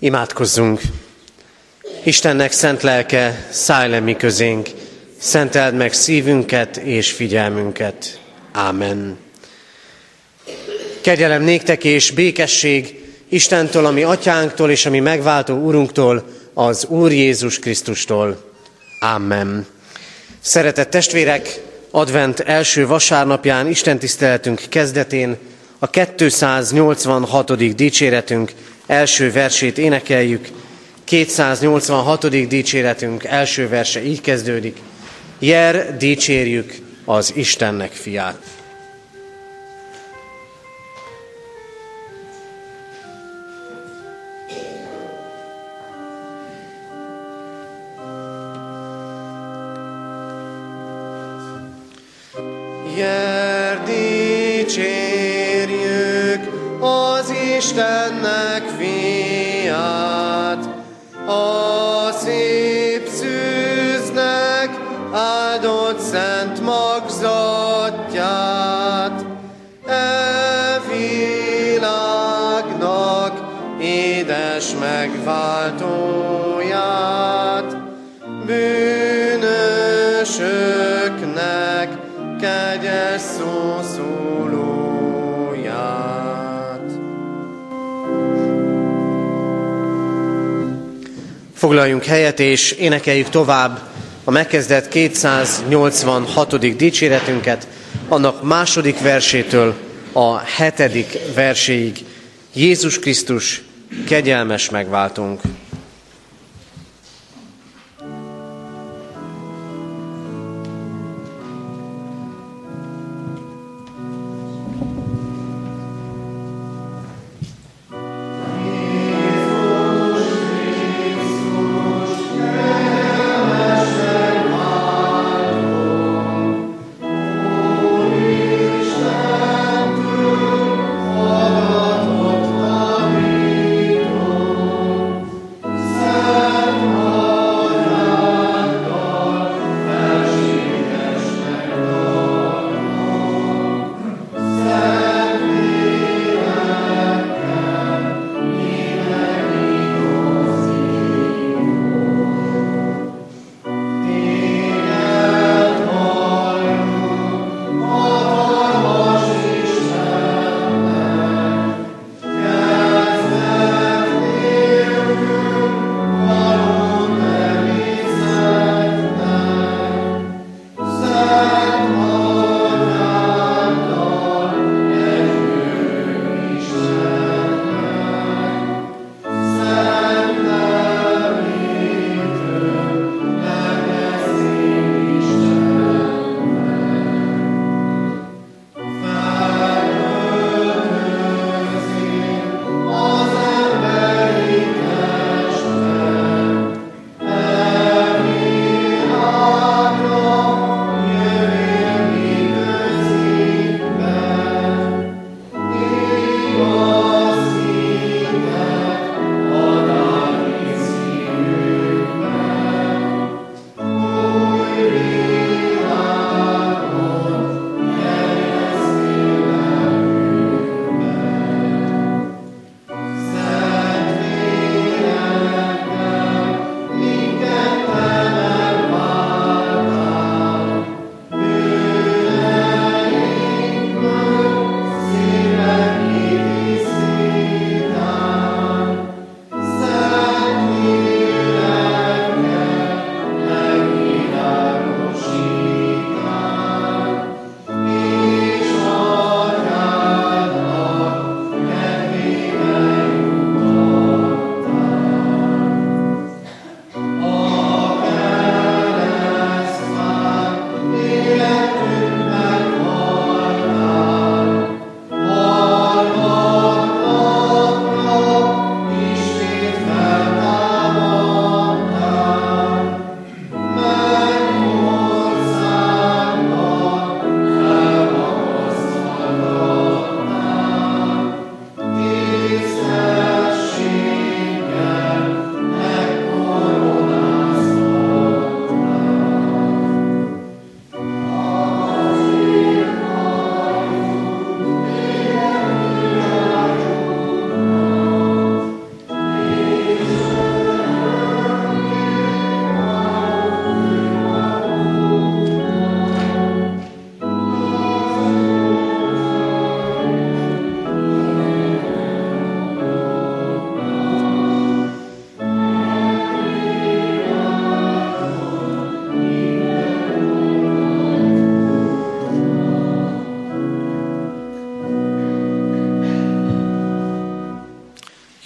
Imádkozzunk! Istennek szent lelke, szállj le mi közénk, szenteld meg szívünket és figyelmünket. Ámen. Kegyelem néktek és békesség Istentől, ami atyánktól és ami megváltó úrunktól, az Úr Jézus Krisztustól. Amen. Szeretett testvérek, advent első vasárnapján, Isten tiszteletünk kezdetén a 286. dicséretünk első versét énekeljük. 286. dicséretünk első verse így kezdődik. Jer dicsérjük az Istennek fiát. Jer dicsérjük az Istennek a szép szűznek áldott szent magzatját, e világnak édes megváltóját, bűnösöknek kegyes szószólóját. Foglaljunk helyet és énekeljük tovább a megkezdett 286. dicséretünket, annak második versétől a hetedik verséig. Jézus Krisztus, kegyelmes megváltunk.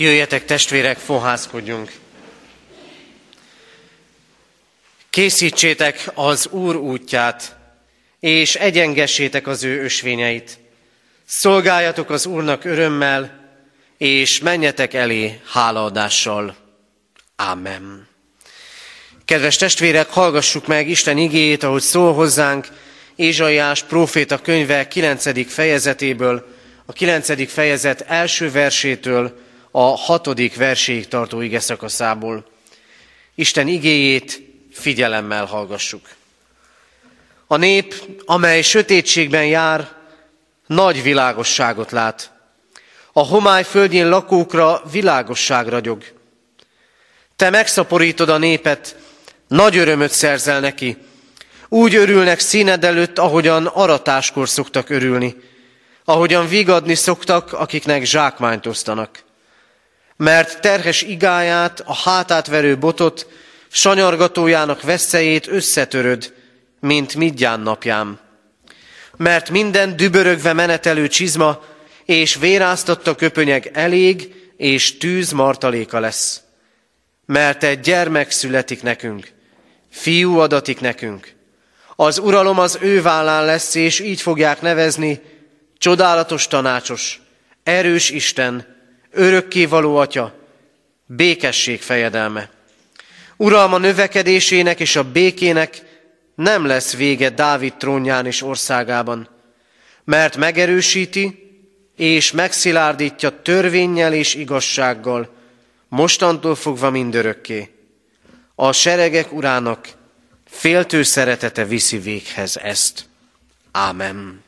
Jöjjetek testvérek, fohászkodjunk. Készítsétek az Úr útját, és egyengessétek az ő ösvényeit. Szolgáljatok az Úrnak örömmel, és menjetek elé hálaadással. Amen. Kedves testvérek, hallgassuk meg Isten igéjét, ahogy szól hozzánk Ézsaiás próféta könyve 9. fejezetéből, a 9. fejezet első versétől a hatodik verséig tartó ige szakaszából. Isten igéjét figyelemmel hallgassuk. A nép, amely sötétségben jár, nagy világosságot lát. A homály földjén lakókra világosság ragyog. Te megszaporítod a népet, nagy örömöt szerzel neki. Úgy örülnek színed előtt, ahogyan aratáskor szoktak örülni, ahogyan vigadni szoktak, akiknek zsákmányt osztanak. Mert terhes igáját, a hátát verő botot, sanyargatójának veszélyét összetöröd, mint midján napján. Mert minden dübörögve menetelő csizma és véráztatta köpönyeg elég, és tűz martaléka lesz. Mert egy gyermek születik nekünk, fiú adatik nekünk. Az uralom az ő vállán lesz, és így fogják nevezni, csodálatos tanácsos, erős Isten, örökkévaló atya, békesség fejedelme. Uralma növekedésének és a békének nem lesz vége Dávid trónján és országában, mert megerősíti és megszilárdítja törvényel és igazsággal, mostantól fogva mindörökké. A seregek urának féltő szeretete viszi véghez ezt. Ámen.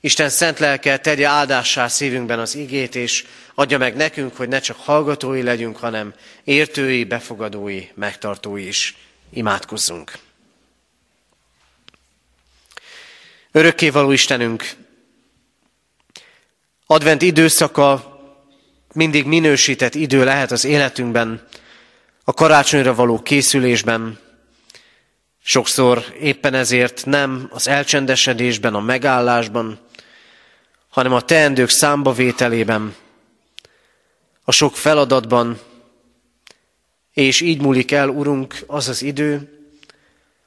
Isten szent lelke tegye áldássá szívünkben az igét, és adja meg nekünk, hogy ne csak hallgatói legyünk, hanem értői, befogadói, megtartói is. Imádkozzunk. Örökkévaló Istenünk, advent időszaka mindig minősített idő lehet az életünkben, a karácsonyra való készülésben, sokszor éppen ezért nem az elcsendesedésben, a megállásban, hanem a teendők számbavételében, a sok feladatban, és így múlik el, Urunk, az az idő,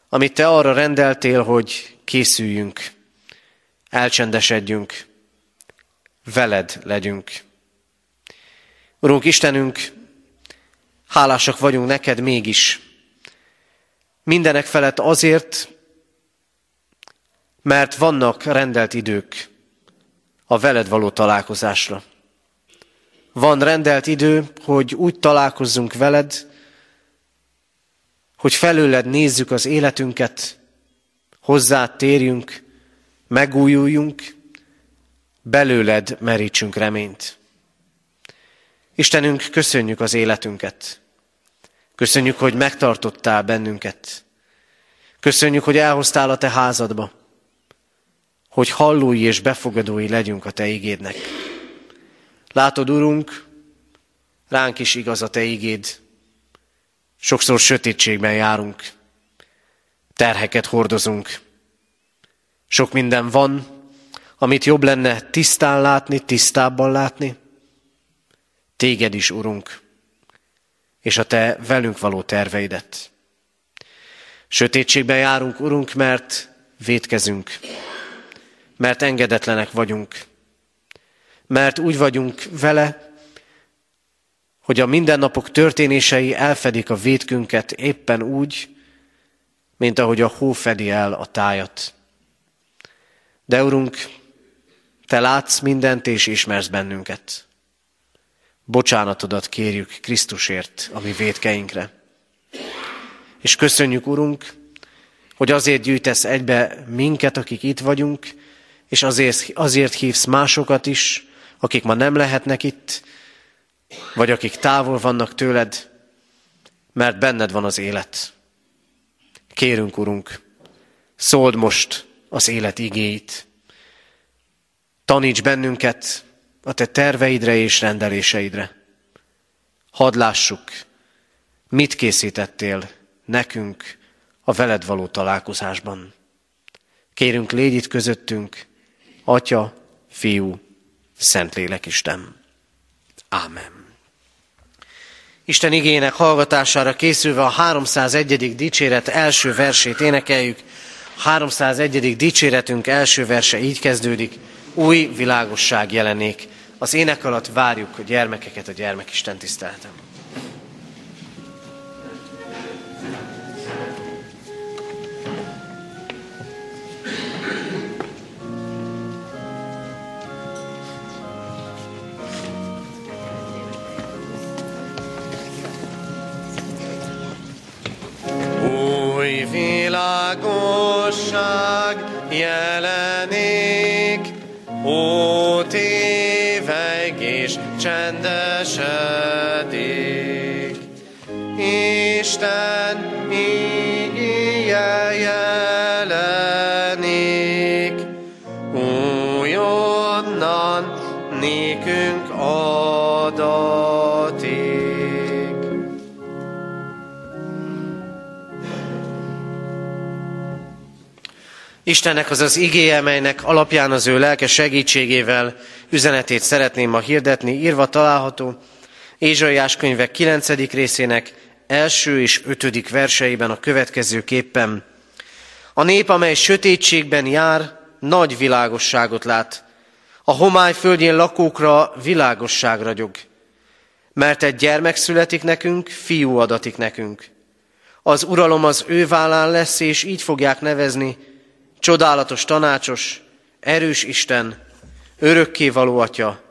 amit Te arra rendeltél, hogy készüljünk, elcsendesedjünk, veled legyünk. Urunk Istenünk, hálásak vagyunk neked mégis, mindenek felett azért, mert vannak rendelt idők a veled való találkozásra. Van rendelt idő, hogy úgy találkozzunk veled, hogy felőled nézzük az életünket, hozzád térjünk, megújuljunk, belőled merítsünk reményt. Istenünk, köszönjük az életünket. Köszönjük, hogy megtartottál bennünket. Köszönjük, hogy elhoztál a te házadba, hogy hallói és befogadói legyünk a te igédnek. Látod, Urunk, ránk is igaz a Te igéd. Sokszor sötétségben járunk, terheket hordozunk. Sok minden van, amit jobb lenne tisztán látni, tisztábban látni. Téged is, Urunk, és a Te velünk való terveidet. Sötétségben járunk, Urunk, mert vétkezünk, mert engedetlenek vagyunk, mert úgy vagyunk vele, hogy a mindennapok történései elfedik a vétkünket éppen úgy, mint ahogy a hó fedi el a tájat. De Urunk, Te látsz mindent és ismersz bennünket. Bocsánatodat kérjük Krisztusért, a mi védkeinkre. És köszönjük, Urunk, hogy azért gyűjtesz egybe minket, akik itt vagyunk, és azért, azért hívsz másokat is, akik ma nem lehetnek itt, vagy akik távol vannak tőled, mert benned van az élet. Kérünk, Urunk, szóld most az élet igéit. Taníts bennünket a te terveidre és rendeléseidre. Hadd lássuk, mit készítettél nekünk a veled való találkozásban. Kérünk, légy itt közöttünk, Atya, Fiú, Szentlélek Isten. Ámen. Isten igének hallgatására készülve a 301. dicséret első versét énekeljük. 301. dicséretünk első verse így kezdődik. Új világosság jelenék. Az ének alatt várjuk a gyermekeket a gyermekisten tiszteletem. Új világosság jelenik, ó téveg és csendesedik. Isten ígéje jelenik, újonnan nékünk Istennek az az igéje, melynek alapján az ő lelke segítségével üzenetét szeretném ma hirdetni, írva található Ézsaiás könyvek 9. részének első és ötödik verseiben a következő képpen. A nép, amely sötétségben jár, nagy világosságot lát. A homály földjén lakókra világosság ragyog. Mert egy gyermek születik nekünk, fiú adatik nekünk. Az uralom az ő vállán lesz, és így fogják nevezni, csodálatos tanácsos, erős Isten, örökké való Atya,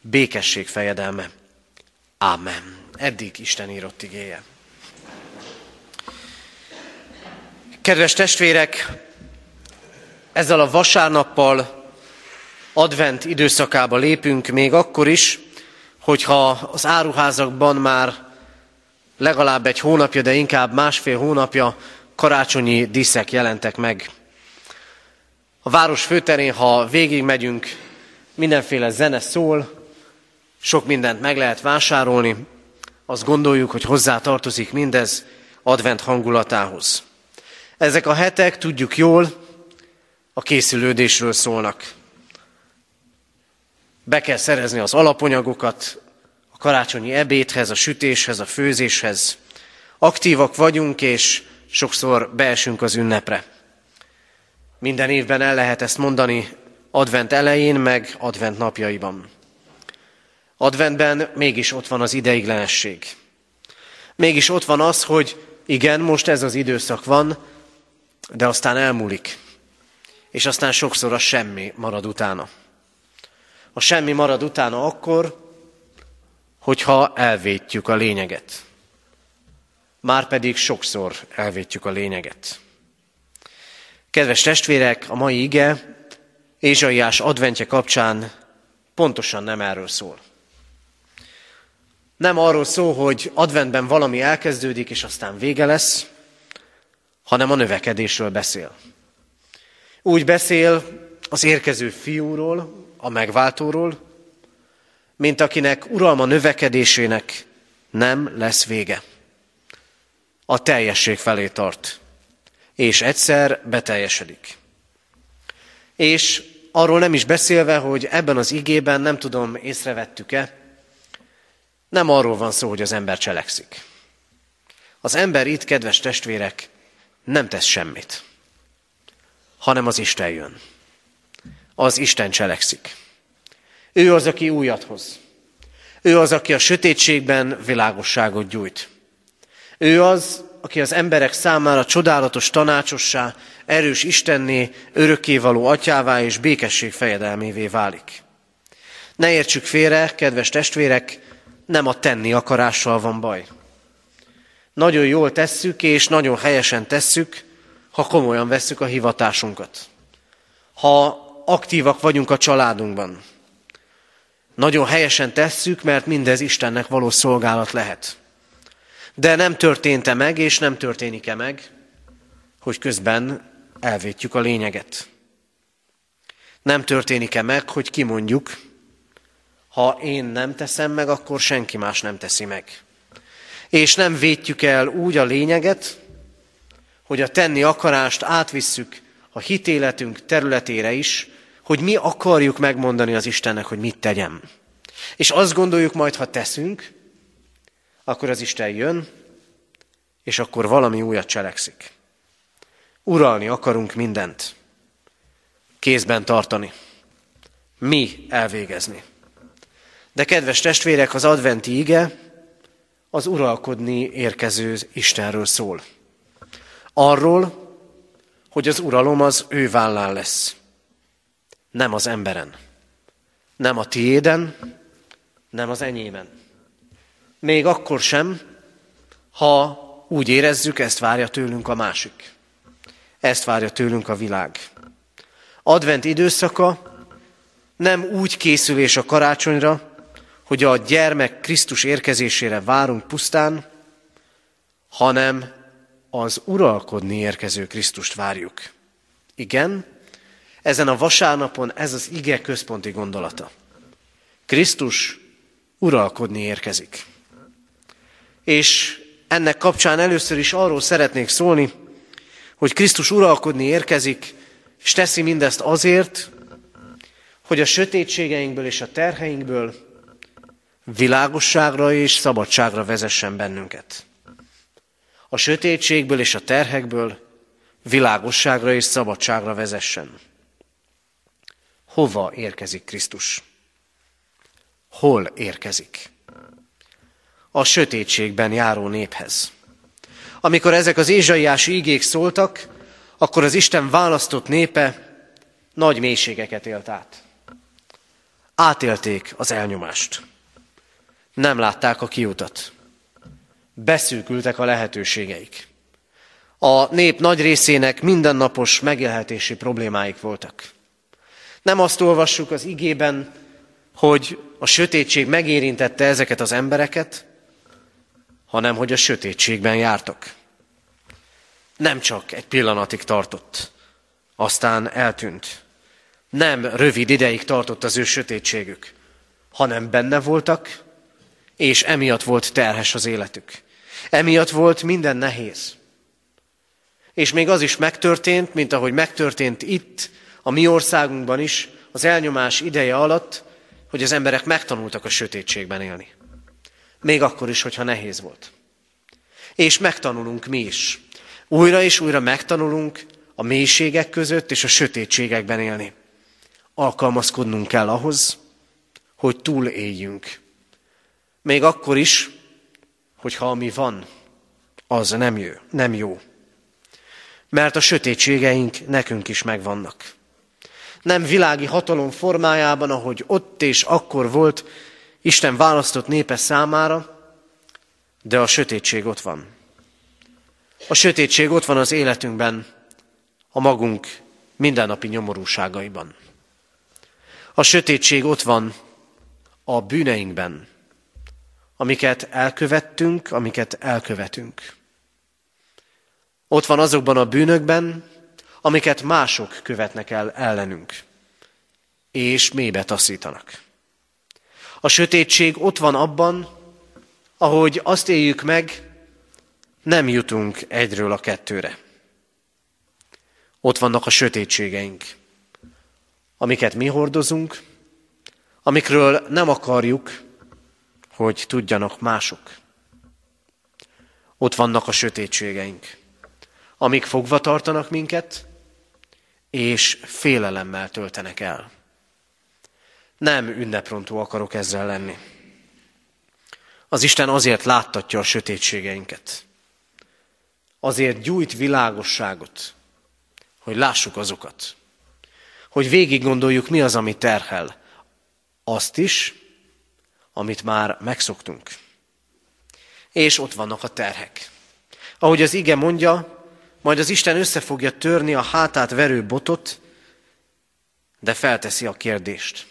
békesség fejedelme. Ámen. Eddig Isten írott igéje. Kedves testvérek, ezzel a vasárnappal advent időszakába lépünk, még akkor is, hogyha az áruházakban már legalább egy hónapja, de inkább másfél hónapja karácsonyi díszek jelentek meg. A város főterén, ha végigmegyünk, mindenféle zene szól, sok mindent meg lehet vásárolni, azt gondoljuk, hogy hozzá tartozik mindez advent hangulatához. Ezek a hetek, tudjuk jól, a készülődésről szólnak. Be kell szerezni az alapanyagokat a karácsonyi ebédhez, a sütéshez, a főzéshez. Aktívak vagyunk, és sokszor beesünk az ünnepre. Minden évben el lehet ezt mondani advent elején, meg advent napjaiban. Adventben mégis ott van az ideiglenesség. Mégis ott van az, hogy igen, most ez az időszak van, de aztán elmúlik. És aztán sokszor a semmi marad utána. A semmi marad utána akkor, hogyha elvétjük a lényeget. Márpedig sokszor elvétjük a lényeget. Kedves testvérek, a mai ige Ézsaiás adventje kapcsán pontosan nem erről szól. Nem arról szól, hogy adventben valami elkezdődik, és aztán vége lesz, hanem a növekedésről beszél. Úgy beszél az érkező fiúról, a megváltóról, mint akinek uralma növekedésének nem lesz vége. A teljesség felé tart és egyszer beteljesedik. És arról nem is beszélve, hogy ebben az igében, nem tudom, észrevettük-e, nem arról van szó, hogy az ember cselekszik. Az ember itt, kedves testvérek, nem tesz semmit, hanem az Isten jön. Az Isten cselekszik. Ő az, aki újat hoz. Ő az, aki a sötétségben világosságot gyújt. Ő az, aki az emberek számára csodálatos tanácsossá, erős Istenné, örökkévaló atyává és békesség fejedelmévé válik. Ne értsük félre, kedves testvérek, nem a tenni akarással van baj. Nagyon jól tesszük, és nagyon helyesen tesszük, ha komolyan vesszük a hivatásunkat. Ha aktívak vagyunk a családunkban. Nagyon helyesen tesszük, mert mindez Istennek való szolgálat lehet. De nem történt-e meg, és nem történik-e meg, hogy közben elvétjük a lényeget. Nem történik-e meg, hogy kimondjuk, ha én nem teszem meg, akkor senki más nem teszi meg. És nem vétjük el úgy a lényeget, hogy a tenni akarást átvisszük a hitéletünk területére is, hogy mi akarjuk megmondani az Istennek, hogy mit tegyem. És azt gondoljuk majd, ha teszünk, akkor az Isten jön, és akkor valami újat cselekszik. Uralni akarunk mindent. Kézben tartani. Mi elvégezni. De kedves testvérek, az adventi ige az uralkodni érkező Istenről szól. Arról, hogy az uralom az ő vállán lesz. Nem az emberen. Nem a tiéden, nem az enyémen. Még akkor sem, ha úgy érezzük, ezt várja tőlünk a másik. Ezt várja tőlünk a világ. Advent időszaka nem úgy készülés a karácsonyra, hogy a gyermek Krisztus érkezésére várunk pusztán, hanem az uralkodni érkező Krisztust várjuk. Igen, ezen a vasárnapon ez az ige központi gondolata. Krisztus uralkodni érkezik. És ennek kapcsán először is arról szeretnék szólni, hogy Krisztus uralkodni érkezik, és teszi mindezt azért, hogy a sötétségeinkből és a terheinkből világosságra és szabadságra vezessen bennünket. A sötétségből és a terhekből világosságra és szabadságra vezessen. Hova érkezik Krisztus? Hol érkezik? A sötétségben járó néphez. Amikor ezek az ézsaiási igék szóltak, akkor az Isten választott népe nagy mélységeket élt át. Átélték az elnyomást. Nem látták a kiutat. Beszűkültek a lehetőségeik. A nép nagy részének mindennapos megélhetési problémáik voltak. Nem azt olvassuk az igében, hogy a sötétség megérintette ezeket az embereket, hanem hogy a sötétségben jártak. Nem csak egy pillanatig tartott, aztán eltűnt. Nem rövid ideig tartott az ő sötétségük, hanem benne voltak, és emiatt volt terhes az életük. Emiatt volt minden nehéz. És még az is megtörtént, mint ahogy megtörtént itt, a mi országunkban is, az elnyomás ideje alatt, hogy az emberek megtanultak a sötétségben élni. Még akkor is, hogyha nehéz volt. És megtanulunk mi is. Újra és újra megtanulunk a mélységek között és a sötétségekben élni. Alkalmazkodnunk kell ahhoz, hogy túléljünk. Még akkor is, hogyha ami van, az nem jó. Nem jó. Mert a sötétségeink nekünk is megvannak. Nem világi hatalom formájában, ahogy ott és akkor volt Isten választott népe számára, de a sötétség ott van. A sötétség ott van az életünkben, a magunk mindennapi nyomorúságaiban. A sötétség ott van a bűneinkben, amiket elkövettünk, amiket elkövetünk. Ott van azokban a bűnökben, amiket mások követnek el ellenünk, és mélybe taszítanak. A sötétség ott van abban, ahogy azt éljük meg, nem jutunk egyről a kettőre. Ott vannak a sötétségeink, amiket mi hordozunk, amikről nem akarjuk, hogy tudjanak mások. Ott vannak a sötétségeink, amik fogva tartanak minket, és félelemmel töltenek el. Nem ünneprontó akarok ezzel lenni. Az Isten azért láttatja a sötétségeinket. Azért gyújt világosságot, hogy lássuk azokat. Hogy végig gondoljuk, mi az, ami terhel. Azt is, amit már megszoktunk. És ott vannak a terhek. Ahogy az ige mondja, majd az Isten össze fogja törni a hátát verő botot, de felteszi a kérdést.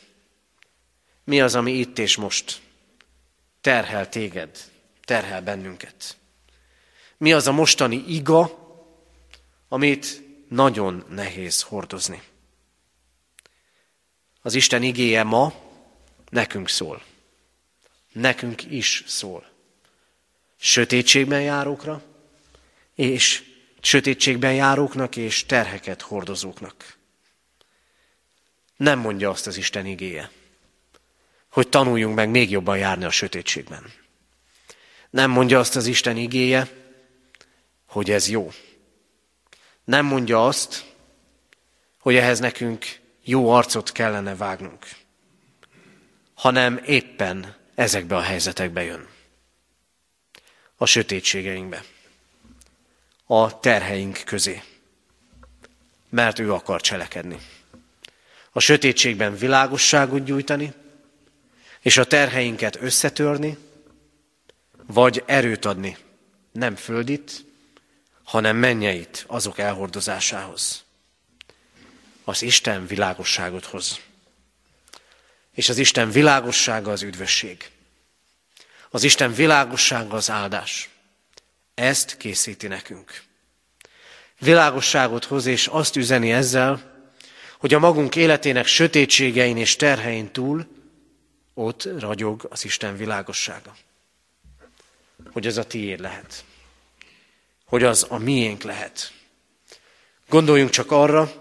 Mi az, ami itt és most terhel téged, terhel bennünket? Mi az a mostani iga, amit nagyon nehéz hordozni? Az Isten igéje ma nekünk szól. Nekünk is szól. Sötétségben járókra, és sötétségben járóknak és terheket hordozóknak. Nem mondja azt az Isten igéje, hogy tanuljunk meg még jobban járni a sötétségben. Nem mondja azt az Isten igéje, hogy ez jó. Nem mondja azt, hogy ehhez nekünk jó arcot kellene vágnunk, hanem éppen ezekbe a helyzetekbe jön. A sötétségeinkbe, a terheink közé, mert ő akar cselekedni. A sötétségben világosságot gyújtani, és a terheinket összetörni, vagy erőt adni, nem földit, hanem mennyeit azok elhordozásához. Az Isten világosságot hoz. És az Isten világossága az üdvösség. Az Isten világossága az áldás. Ezt készíti nekünk. Világosságot hoz, és azt üzeni ezzel, hogy a magunk életének sötétségein és terhein túl ott ragyog az Isten világossága. Hogy az a tiéd lehet. Hogy az a miénk lehet. Gondoljunk csak arra,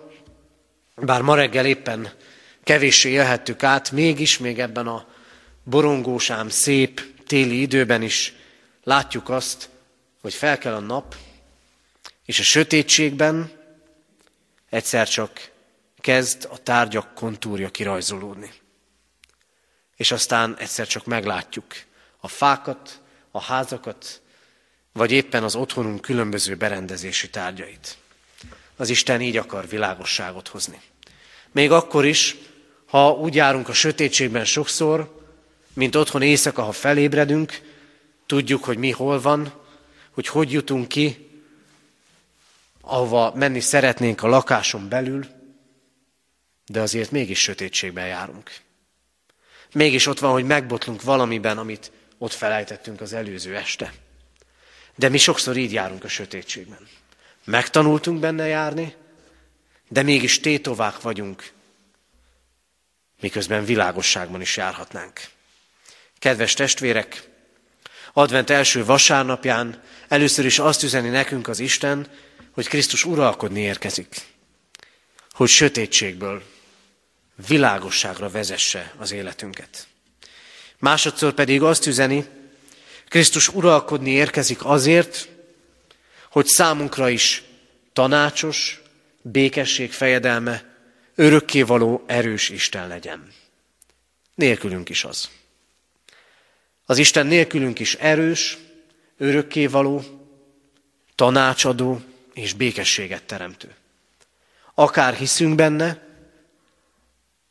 bár ma reggel éppen kevéssé élhettük át, mégis még ebben a borongósám szép téli időben is látjuk azt, hogy fel kell a nap, és a sötétségben egyszer csak kezd a tárgyak kontúrja kirajzolódni. És aztán egyszer csak meglátjuk a fákat, a házakat, vagy éppen az otthonunk különböző berendezési tárgyait. Az Isten így akar világosságot hozni. Még akkor is, ha úgy járunk a sötétségben sokszor, mint otthon éjszaka, ha felébredünk, tudjuk, hogy mi hol van, hogy hogy jutunk ki, ahova menni szeretnénk a lakáson belül, de azért mégis sötétségben járunk. Mégis ott van, hogy megbotlunk valamiben, amit ott felejtettünk az előző este. De mi sokszor így járunk a sötétségben. Megtanultunk benne járni, de mégis tétovák vagyunk, miközben világosságban is járhatnánk. Kedves testvérek, advent első vasárnapján először is azt üzeni nekünk az Isten, hogy Krisztus uralkodni érkezik. Hogy sötétségből világosságra vezesse az életünket. Másodszor pedig azt üzeni, Krisztus uralkodni érkezik azért, hogy számunkra is tanácsos, békesség fejedelme, örökkévaló, erős Isten legyen. Nélkülünk is az. Az Isten nélkülünk is erős, örökkévaló, tanácsadó és békességet teremtő. Akár hiszünk benne,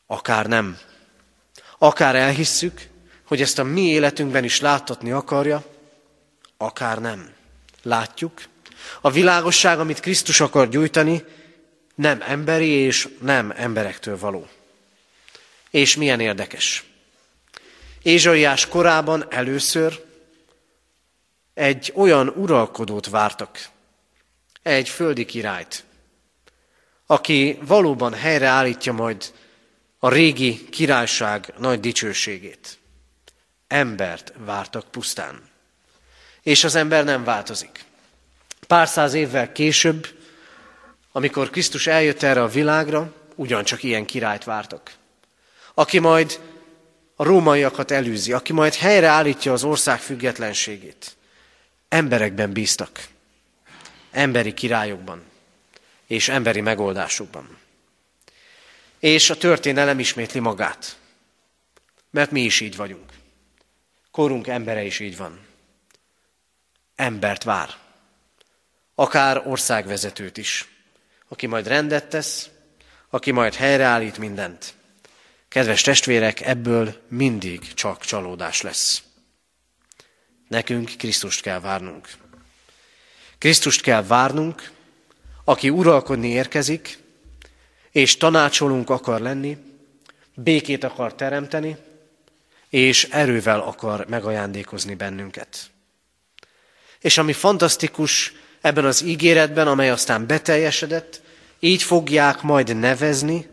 akár nem. Akár elhisszük, hogy ezt a mi életünkben is láttatni akarja, akár nem. Látjuk, a világosság, amit Krisztus akar gyújtani, nem emberi és nem emberektől való. És milyen érdekes. Ézsaiás korában először egy olyan uralkodót vártak, egy földi királyt, aki valóban helyreállítja majd a régi királyság nagy dicsőségét. Embert vártak pusztán. És az ember nem változik. Pár száz évvel később, amikor Krisztus eljött erre a világra, ugyancsak ilyen királyt vártak. Aki majd a rómaiakat elűzi, aki majd helyreállítja az ország függetlenségét. Emberekben bíztak. Emberi királyokban és emberi megoldásokban. És a történelem ismétli magát. Mert mi is így vagyunk. Korunk embere is így van. Embert vár. Akár országvezetőt is, aki majd rendet tesz, aki majd helyreállít mindent. Kedves testvérek, ebből mindig csak csalódás lesz. Nekünk Krisztust kell várnunk. Krisztust kell várnunk, aki uralkodni érkezik, és tanácsolunk akar lenni, békét akar teremteni, és erővel akar megajándékozni bennünket. És ami fantasztikus ebben az ígéretben, amely aztán beteljesedett, így fogják majd nevezni,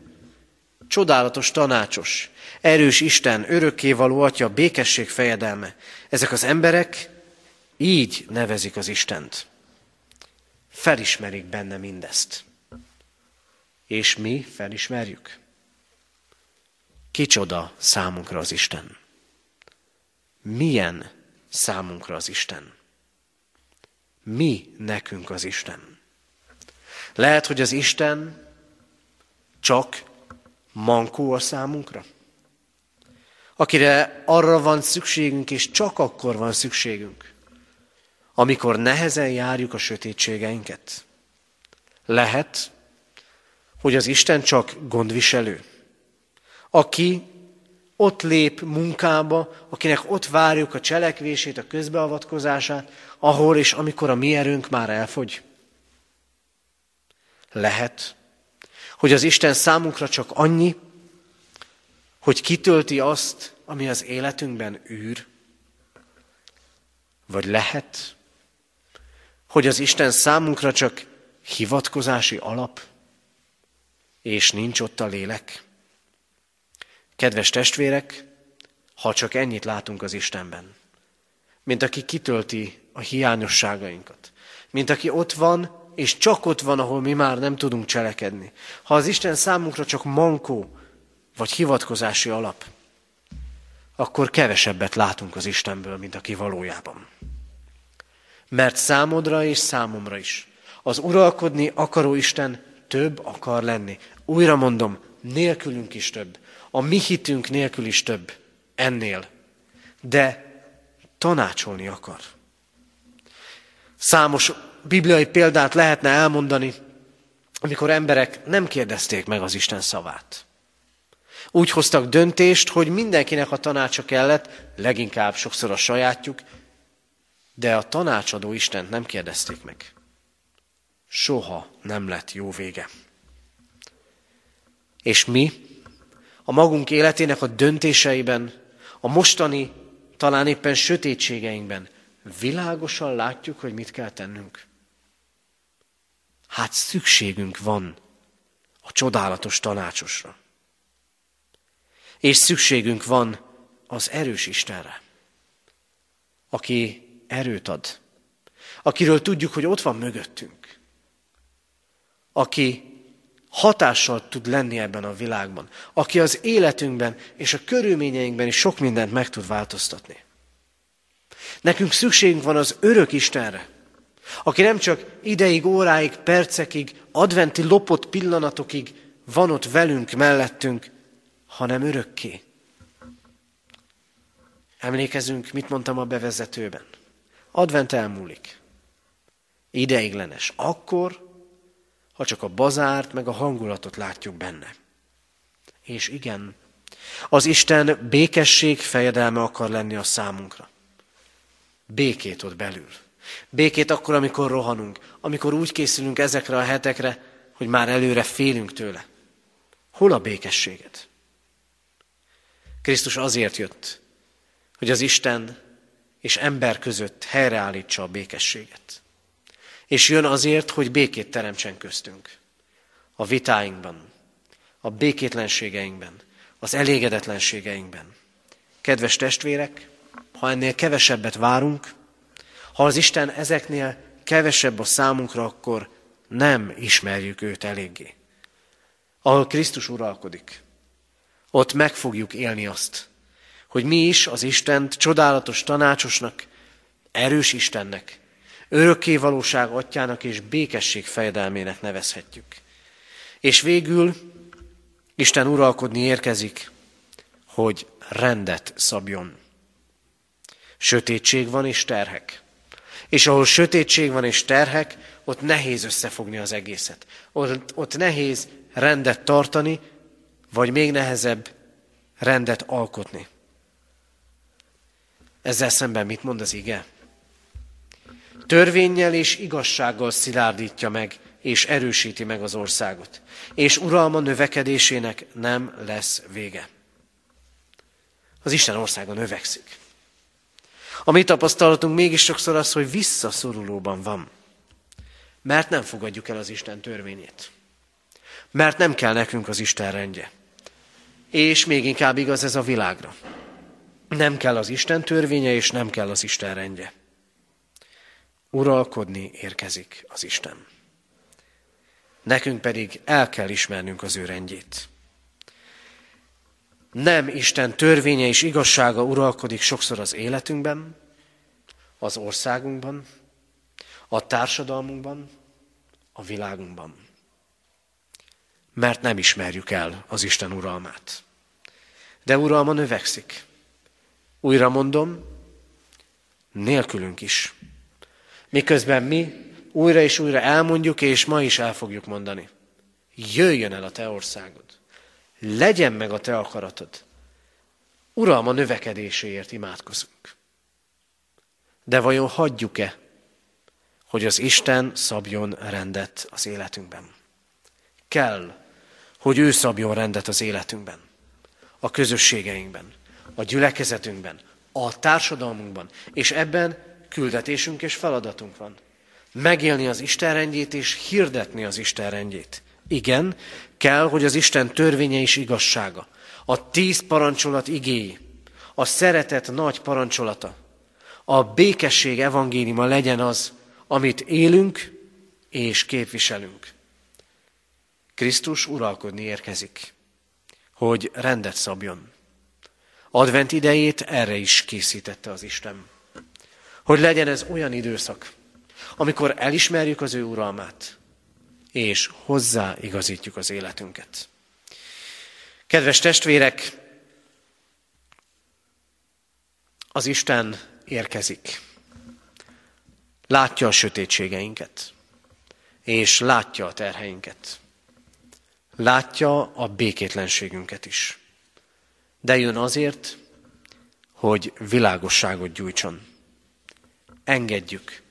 csodálatos tanácsos, erős Isten, örökkévaló Atya, békesség fejedelme. Ezek az emberek így nevezik az Istent. Felismerik benne mindezt és mi felismerjük. Kicsoda számunkra az Isten. Milyen számunkra az Isten? Mi nekünk az Isten? Lehet, hogy az Isten csak mankó a számunkra? Akire arra van szükségünk, és csak akkor van szükségünk, amikor nehezen járjuk a sötétségeinket. Lehet, hogy az Isten csak gondviselő, aki ott lép munkába, akinek ott várjuk a cselekvését, a közbeavatkozását, ahol és amikor a mi erőnk már elfogy. Lehet, hogy az Isten számunkra csak annyi, hogy kitölti azt, ami az életünkben űr. Vagy lehet, hogy az Isten számunkra csak hivatkozási alap, és nincs ott a lélek. Kedves testvérek, ha csak ennyit látunk az Istenben, mint aki kitölti a hiányosságainkat, mint aki ott van, és csak ott van, ahol mi már nem tudunk cselekedni. Ha az Isten számunkra csak mankó, vagy hivatkozási alap, akkor kevesebbet látunk az Istenből, mint aki valójában. Mert számodra és számomra is az uralkodni akaró Isten több akar lenni. Újra mondom, nélkülünk is több. A mi hitünk nélkül is több. Ennél. De tanácsolni akar. Számos bibliai példát lehetne elmondani, amikor emberek nem kérdezték meg az Isten szavát. Úgy hoztak döntést, hogy mindenkinek a tanácsa kellett, leginkább sokszor a sajátjuk, de a tanácsadó Istent nem kérdezték meg. Soha nem lett jó vége. És mi a magunk életének a döntéseiben, a mostani, talán éppen sötétségeinkben világosan látjuk, hogy mit kell tennünk. Hát szükségünk van a csodálatos tanácsosra. És szükségünk van az erős Istenre, aki erőt ad, akiről tudjuk, hogy ott van mögöttünk, aki hatással tud lenni ebben a világban, aki az életünkben és a körülményeinkben is sok mindent meg tud változtatni. Nekünk szükségünk van az örök Istenre, aki nem csak ideig, óráig, percekig, adventi lopott pillanatokig van ott velünk, mellettünk, hanem örökké. Emlékezünk, mit mondtam a bevezetőben. Advent elmúlik. Ideiglenes. Akkor, ha csak a bazárt, meg a hangulatot látjuk benne. És igen, az Isten békesség fejedelme akar lenni a számunkra. Békét ott belül. Békét akkor, amikor rohanunk, amikor úgy készülünk ezekre a hetekre, hogy már előre félünk tőle. Hol a békességed? Krisztus azért jött, hogy az Isten és ember között helyreállítsa a békességet. És jön azért, hogy békét teremtsen köztünk. A vitáinkban, a békétlenségeinkben, az elégedetlenségeinkben. Kedves testvérek, ha ennél kevesebbet várunk, ha az Isten ezeknél kevesebb a számunkra, akkor nem ismerjük őt eléggé. Ahol Krisztus uralkodik, ott meg fogjuk élni azt, hogy mi is az Istent csodálatos tanácsosnak, erős Istennek, örökké valóság atyának és békesség fejedelmének nevezhetjük. És végül Isten uralkodni érkezik, hogy rendet szabjon. Sötétség van és terhek. És ahol sötétség van és terhek, ott nehéz összefogni az egészet. Ott, ott nehéz rendet tartani, vagy még nehezebb rendet alkotni. Ezzel szemben mit mond az ige? Törvényel és igazsággal szilárdítja meg és erősíti meg az országot, és uralma növekedésének nem lesz vége. Az Isten országa növekszik. A mi tapasztalatunk mégis sokszor az, hogy visszaszorulóban van. Mert nem fogadjuk el az Isten törvényét. Mert nem kell nekünk az Isten rendje. És még inkább igaz ez a világra. Nem kell az Isten törvénye, és nem kell az Isten rendje. Uralkodni érkezik az Isten. Nekünk pedig el kell ismernünk az ő rendjét. Nem Isten törvénye és igazsága uralkodik sokszor az életünkben, az országunkban, a társadalmunkban, a világunkban. Mert nem ismerjük el az Isten uralmát. De uralma növekszik. Újra mondom, nélkülünk is. Miközben mi újra és újra elmondjuk, és ma is el fogjuk mondani. Jöjjön el a te országod. Legyen meg a te akaratod. Uralma növekedéséért imádkozunk. De vajon hagyjuk-e, hogy az Isten szabjon rendet az életünkben? Kell, hogy ő szabjon rendet az életünkben, a közösségeinkben, a gyülekezetünkben, a társadalmunkban, és ebben küldetésünk és feladatunk van. Megélni az Isten rendjét és hirdetni az Isten rendjét. Igen, kell, hogy az Isten törvénye is igazsága, a tíz parancsolat igéi, a szeretet nagy parancsolata, a békesség evangéliuma legyen az, amit élünk és képviselünk. Krisztus uralkodni érkezik, hogy rendet szabjon. Advent idejét erre is készítette az Isten. Hogy legyen ez olyan időszak, amikor elismerjük az ő uralmát, és hozzáigazítjuk az életünket. Kedves testvérek, az Isten érkezik. Látja a sötétségeinket, és látja a terheinket. Látja a békétlenségünket is. De jön azért, hogy világosságot gyújtson. Engedjük,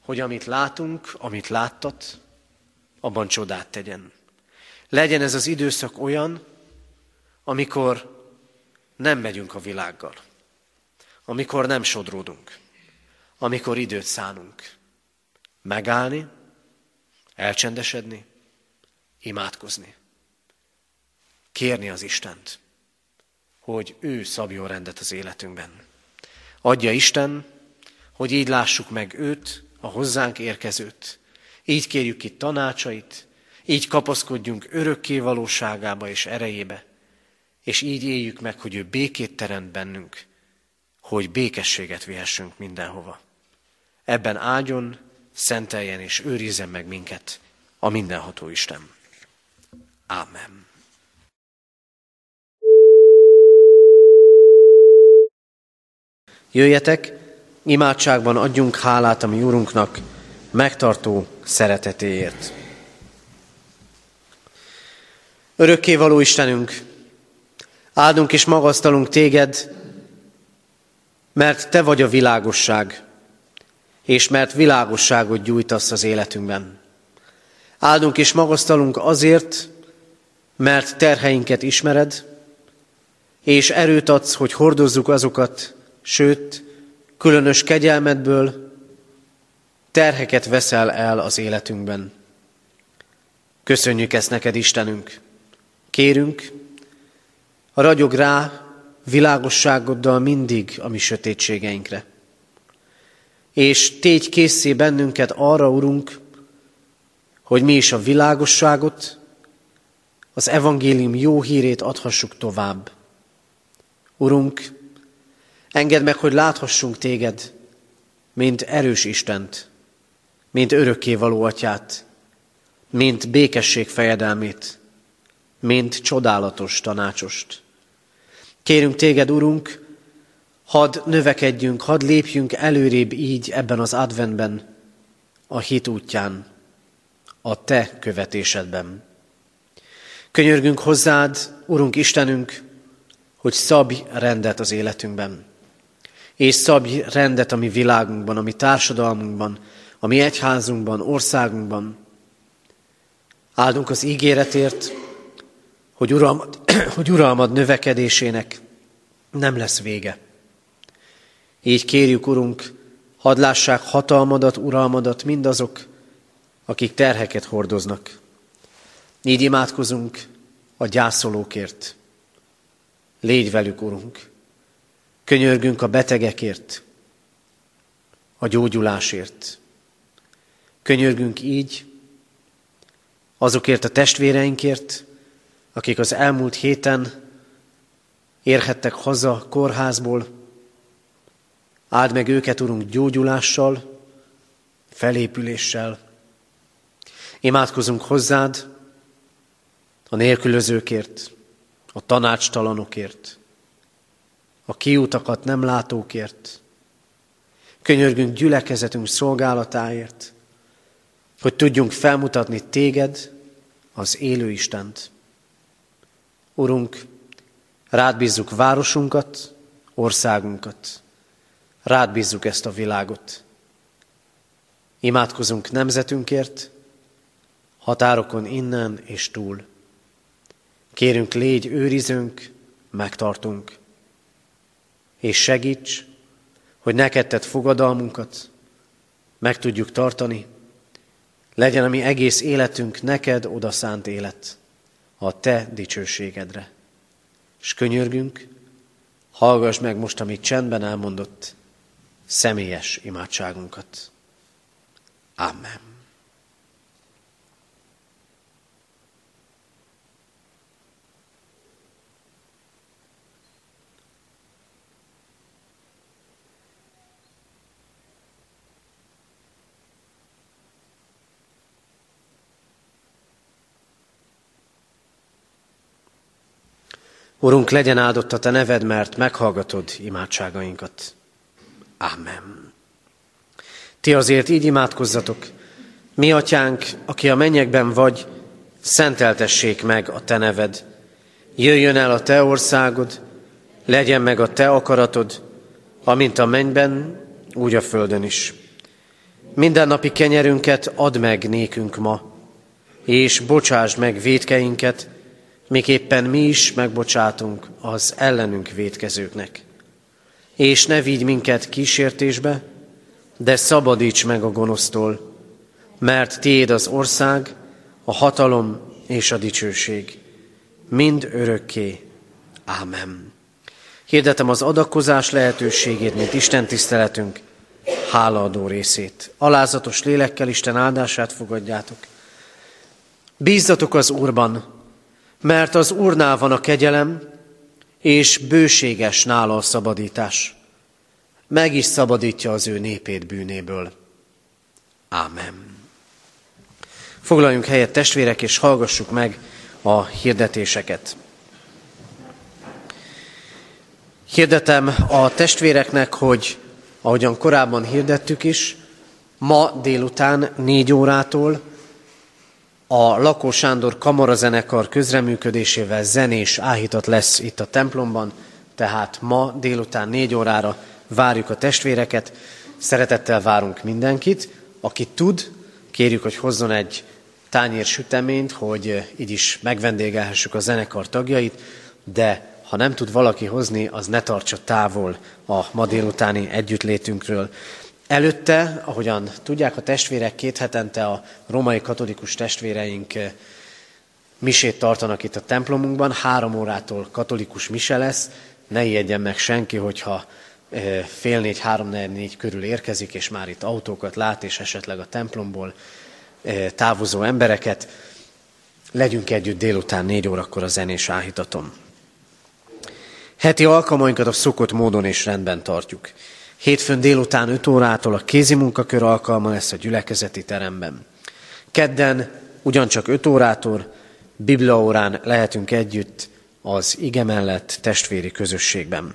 hogy amit látunk, amit láttat, abban csodát tegyen. Legyen ez az időszak olyan, amikor nem megyünk a világgal, amikor nem sodródunk, amikor időt szánunk. Megállni, elcsendesedni, imádkozni. Kérni az Istent, hogy ő szabjon rendet az életünkben. Adja Isten, hogy így lássuk meg őt, a hozzánk érkezőt. Így kérjük ki tanácsait, így kapaszkodjunk örökké valóságába és erejébe, és így éljük meg, hogy ő békét teremt bennünk, hogy békességet vihessünk mindenhova. Ebben áldjon, szenteljen és őrizzen meg minket a mindenható Isten. Ámen. Jöjjetek, imádságban adjunk hálát a mi Úrunknak, megtartó szeretetéért. Örökkévaló Istenünk, áldunk és magasztalunk téged, mert te vagy a világosság, és mert világosságot gyújtasz az életünkben. Áldunk és magasztalunk azért, mert terheinket ismered, és erőt adsz, hogy hordozzuk azokat, sőt, különös kegyelmedből terheket veszel el az életünkben. Köszönjük ezt neked, Istenünk! Kérünk, ragyog rá világosságoddal mindig a mi sötétségeinkre. És tégy készé bennünket arra, Urunk, hogy mi is a világosságot, az evangélium jó hírét adhassuk tovább. Urunk, engedd meg, hogy láthassunk téged, mint erős Istent, mint örökkévaló atyát, mint békesség fejedelmét, mint csodálatos tanácsost. Kérünk téged, Urunk, hadd növekedjünk, hadd lépjünk előrébb így ebben az adventben, a hit útján, a te követésedben. Könyörgünk hozzád, Urunk Istenünk, hogy szabj rendet az életünkben, és szabj rendet a mi világunkban, a mi társadalmunkban, a mi egyházunkban, országunkban. Áldunk az ígéretért, hogy uralmad, hogy uralmad növekedésének nem lesz vége. Így kérjük, Urunk, hadd lássák hatalmadat, uralmadat mindazok, akik terheket hordoznak. Így imádkozunk a gyászolókért. Légy velük, Urunk. Könyörgünk a betegekért, a gyógyulásért. Könyörgünk így azokért a testvéreinkért, akik az elmúlt héten érhettek haza kórházból. Áld meg őket, Urunk, gyógyulással, felépüléssel. Imádkozunk hozzád a nélkülözőkért, a tanácstalanokért, a kiutakat nem látókért. Könyörgünk gyülekezetünk szolgálatáért, hogy tudjunk felmutatni téged, az élő Istent. Urunk, rád bízzuk városunkat, országunkat, rád bízzuk ezt a világot. Imádkozunk nemzetünkért, határokon innen és túl. Kérünk, légy őrizünk, megtartunk. És segíts, hogy neked tett fogadalmunkat meg tudjuk tartani, legyen a mi egész életünk neked odaszánt élet, a te dicsőségedre. És könyörgünk, hallgass meg most, amit csendben elmondott, személyes imádságunkat. Amen. Urunk, legyen áldott a Te neved, mert meghallgatod imádságainkat. Amen. Ti azért így imádkozzatok. Mi, atyánk, aki a mennyekben vagy, szenteltessék meg a Te neved. Jöjjön el a Te országod, legyen meg a Te akaratod, amint a mennyben, úgy a földön is. Mindennapi kenyerünket add meg nékünk ma, és bocsásd meg védkeinket, miképpen mi is megbocsátunk az ellenünk védkezőknek. És ne vigy minket kísértésbe, de szabadíts meg a gonosztól, mert tiéd az ország, a hatalom és a dicsőség, mind örökké. Ámen. Hirdetem az adakozás lehetőségét, mint Isten tiszteletünk hálaadó részét. Alázatos lélekkel Isten áldását fogadjátok. Bízzatok az Úrban, mert az Úrnál van a kegyelem, és bőséges nála a szabadítás. Meg is szabadítja az ő népét bűnéből. Ámen. Foglaljunk helyet testvérek, és hallgassuk meg a hirdetéseket. Hirdetem a testvéreknek, hogy ahogyan korábban hirdettük is, ma délután négy órától a Lakó Sándor kamarazenekar közreműködésével zenés áhítat lesz itt a templomban, tehát ma délután négy órára várjuk a testvéreket, szeretettel várunk mindenkit, aki tud, kérjük, hogy hozzon egy tányér süteményt, hogy így is megvendégelhessük a zenekar tagjait, de ha nem tud valaki hozni, az ne tartsa távol a ma délutáni együttlétünkről. Előtte, ahogyan tudják a testvérek, két hetente a romai katolikus testvéreink eh, misét tartanak itt a templomunkban, három órától katolikus mise lesz, ne ijedjen meg senki, hogyha eh, fél négy, három, négy, körül érkezik, és már itt autókat lát, és esetleg a templomból eh, távozó embereket. Legyünk együtt délután négy órakor a zenés áhítatom. Heti alkalmainkat a szokott módon és rendben tartjuk. Hétfőn délután 5 órától a kézi munkakör alkalma lesz a gyülekezeti teremben. Kedden ugyancsak 5 órától bibliaórán lehetünk együtt az ige mellett testvéri közösségben.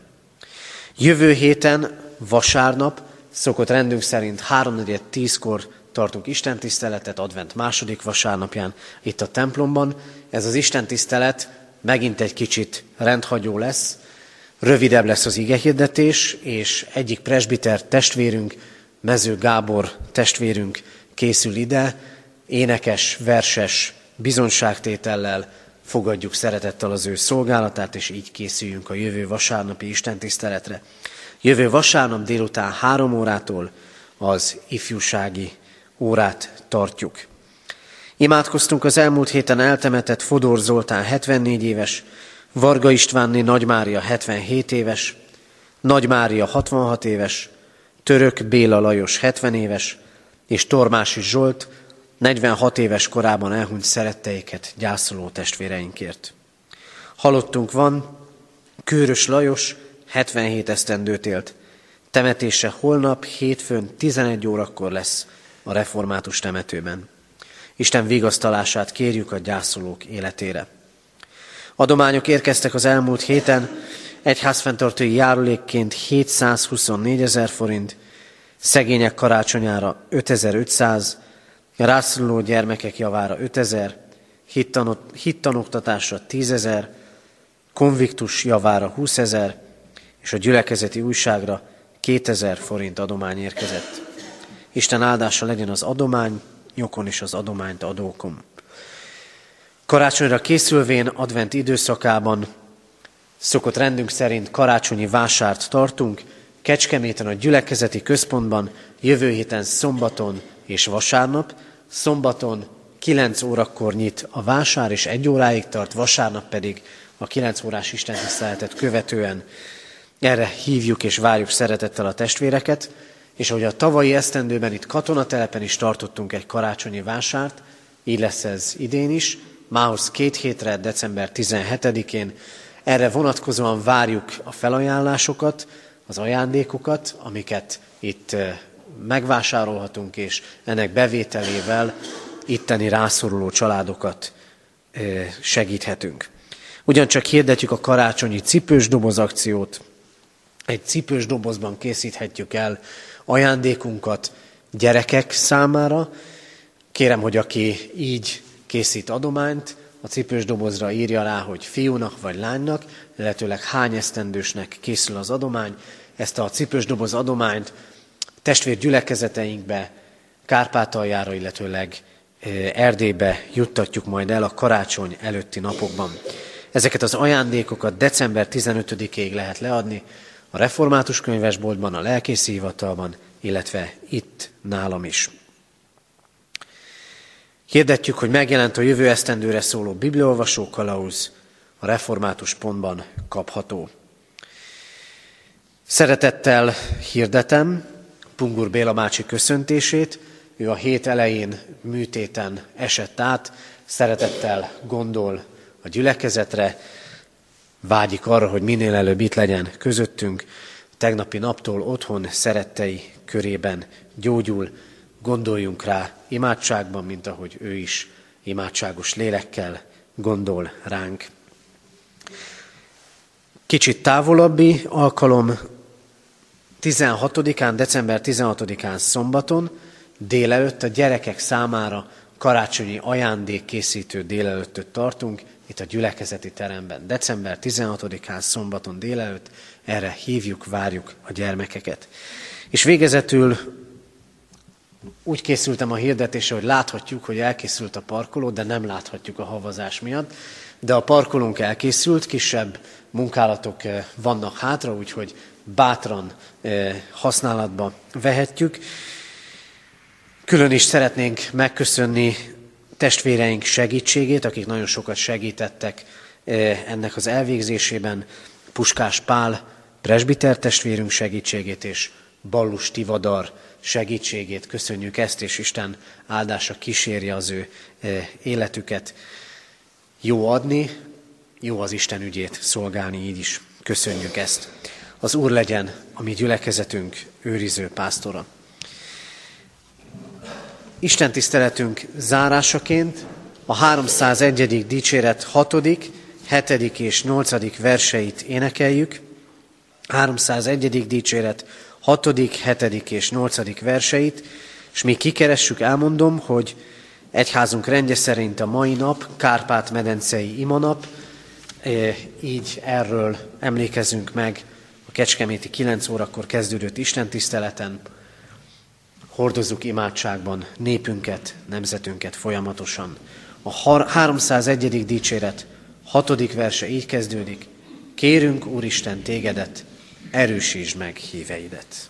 Jövő héten, vasárnap, szokott rendünk szerint 3.4.10-kor tartunk istentiszteletet advent második vasárnapján itt a templomban. Ez az istentisztelet megint egy kicsit rendhagyó lesz, Rövidebb lesz az igehirdetés, és egyik presbiter testvérünk, Mező Gábor testvérünk készül ide, énekes, verses bizonságtétellel fogadjuk szeretettel az ő szolgálatát, és így készüljünk a jövő vasárnapi istentiszteletre. Jövő vasárnap délután három órától az ifjúsági órát tartjuk. Imádkoztunk az elmúlt héten eltemetett Fodor Zoltán 74 éves, Varga Istvánné Nagy Mária 77 éves, Nagy Mária 66 éves, Török Béla Lajos 70 éves, és Tormási Zsolt 46 éves korában elhunyt szeretteiket gyászoló testvéreinkért. Halottunk van, Kőrös Lajos 77 esztendőt élt, Temetése holnap, hétfőn 11 órakor lesz a református temetőben. Isten vigasztalását kérjük a gyászolók életére. Adományok érkeztek az elmúlt héten, egyházfenntartói járulékként 724 ezer forint, szegények karácsonyára 5500, rászoruló gyermekek javára 5000, hittanoktatásra 10 ezer, konviktus javára 20 ezer, és a gyülekezeti újságra 2000 forint adomány érkezett. Isten áldása legyen az adomány, nyokon és az adományt adókon. Karácsonyra készülvén advent időszakában szokott rendünk szerint karácsonyi vásárt tartunk, Kecskeméten a gyülekezeti központban jövő héten szombaton és vasárnap, szombaton 9 órakor nyit a vásár, és egy óráig tart, vasárnap pedig a 9 órás istentiszteletet követően. Erre hívjuk és várjuk szeretettel a testvéreket, és ahogy a tavalyi esztendőben itt katonatelepen is tartottunk egy karácsonyi vásárt, így lesz ez idén is, mához két hétre, december 17-én. Erre vonatkozóan várjuk a felajánlásokat, az ajándékokat, amiket itt megvásárolhatunk, és ennek bevételével itteni rászoruló családokat segíthetünk. Ugyancsak hirdetjük a karácsonyi cipős doboz akciót. Egy cipős dobozban készíthetjük el ajándékunkat gyerekek számára. Kérem, hogy aki így készít adományt, a cipős dobozra írja rá, hogy fiúnak vagy lánynak, illetőleg hány esztendősnek készül az adomány. Ezt a cipős doboz adományt testvér gyülekezeteinkbe, Kárpátaljára, illetőleg Erdélybe juttatjuk majd el a karácsony előtti napokban. Ezeket az ajándékokat december 15-ig lehet leadni a református könyvesboltban, a lelkészi hivatalban, illetve itt nálam is. Hirdetjük, hogy megjelent a jövő esztendőre szóló bibliolvasó kalauz, a református pontban kapható. Szeretettel hirdetem Pungur Béla bácsi köszöntését, ő a hét elején műtéten esett át, szeretettel gondol a gyülekezetre, vágyik arra, hogy minél előbb itt legyen közöttünk, tegnapi naptól otthon szerettei körében gyógyul, gondoljunk rá imádságban, mint ahogy ő is imádságos lélekkel gondol ránk. Kicsit távolabbi alkalom 16-án, december 16-án szombaton délelőtt a gyerekek számára karácsonyi ajándékkészítő délelőttöt tartunk, itt a gyülekezeti teremben. December 16-án szombaton délelőtt erre hívjuk, várjuk a gyermekeket. És végezetül úgy készültem a hirdetésre, hogy láthatjuk, hogy elkészült a parkoló, de nem láthatjuk a havazás miatt. De a parkolónk elkészült, kisebb munkálatok eh, vannak hátra, úgyhogy bátran eh, használatba vehetjük. Külön is szeretnénk megköszönni testvéreink segítségét, akik nagyon sokat segítettek eh, ennek az elvégzésében. Puskás Pál presbiter testvérünk segítségét és Ballus Tivadar segítségét. Köszönjük ezt, és Isten áldása kísérje az ő eh, életüket. Jó adni, jó az Isten ügyét szolgálni így is. Köszönjük ezt. Az Úr legyen a mi gyülekezetünk őriző pásztora. Isten tiszteletünk zárásaként a 301. dicséret 6., 7. és 8. verseit énekeljük. 301. dicséret 6., 7. és 8. verseit, és még kikeressük, elmondom, hogy egyházunk rendje szerint a mai nap Kárpát-medencei imanap, e, így erről emlékezünk meg a Kecskeméti 9 órakor kezdődött istentiszteleten, hordozzuk imádságban népünket, nemzetünket folyamatosan. A 301. dicséret 6. verse így kezdődik. Kérünk, Úristen, tégedet, erősítsd meg híveidet.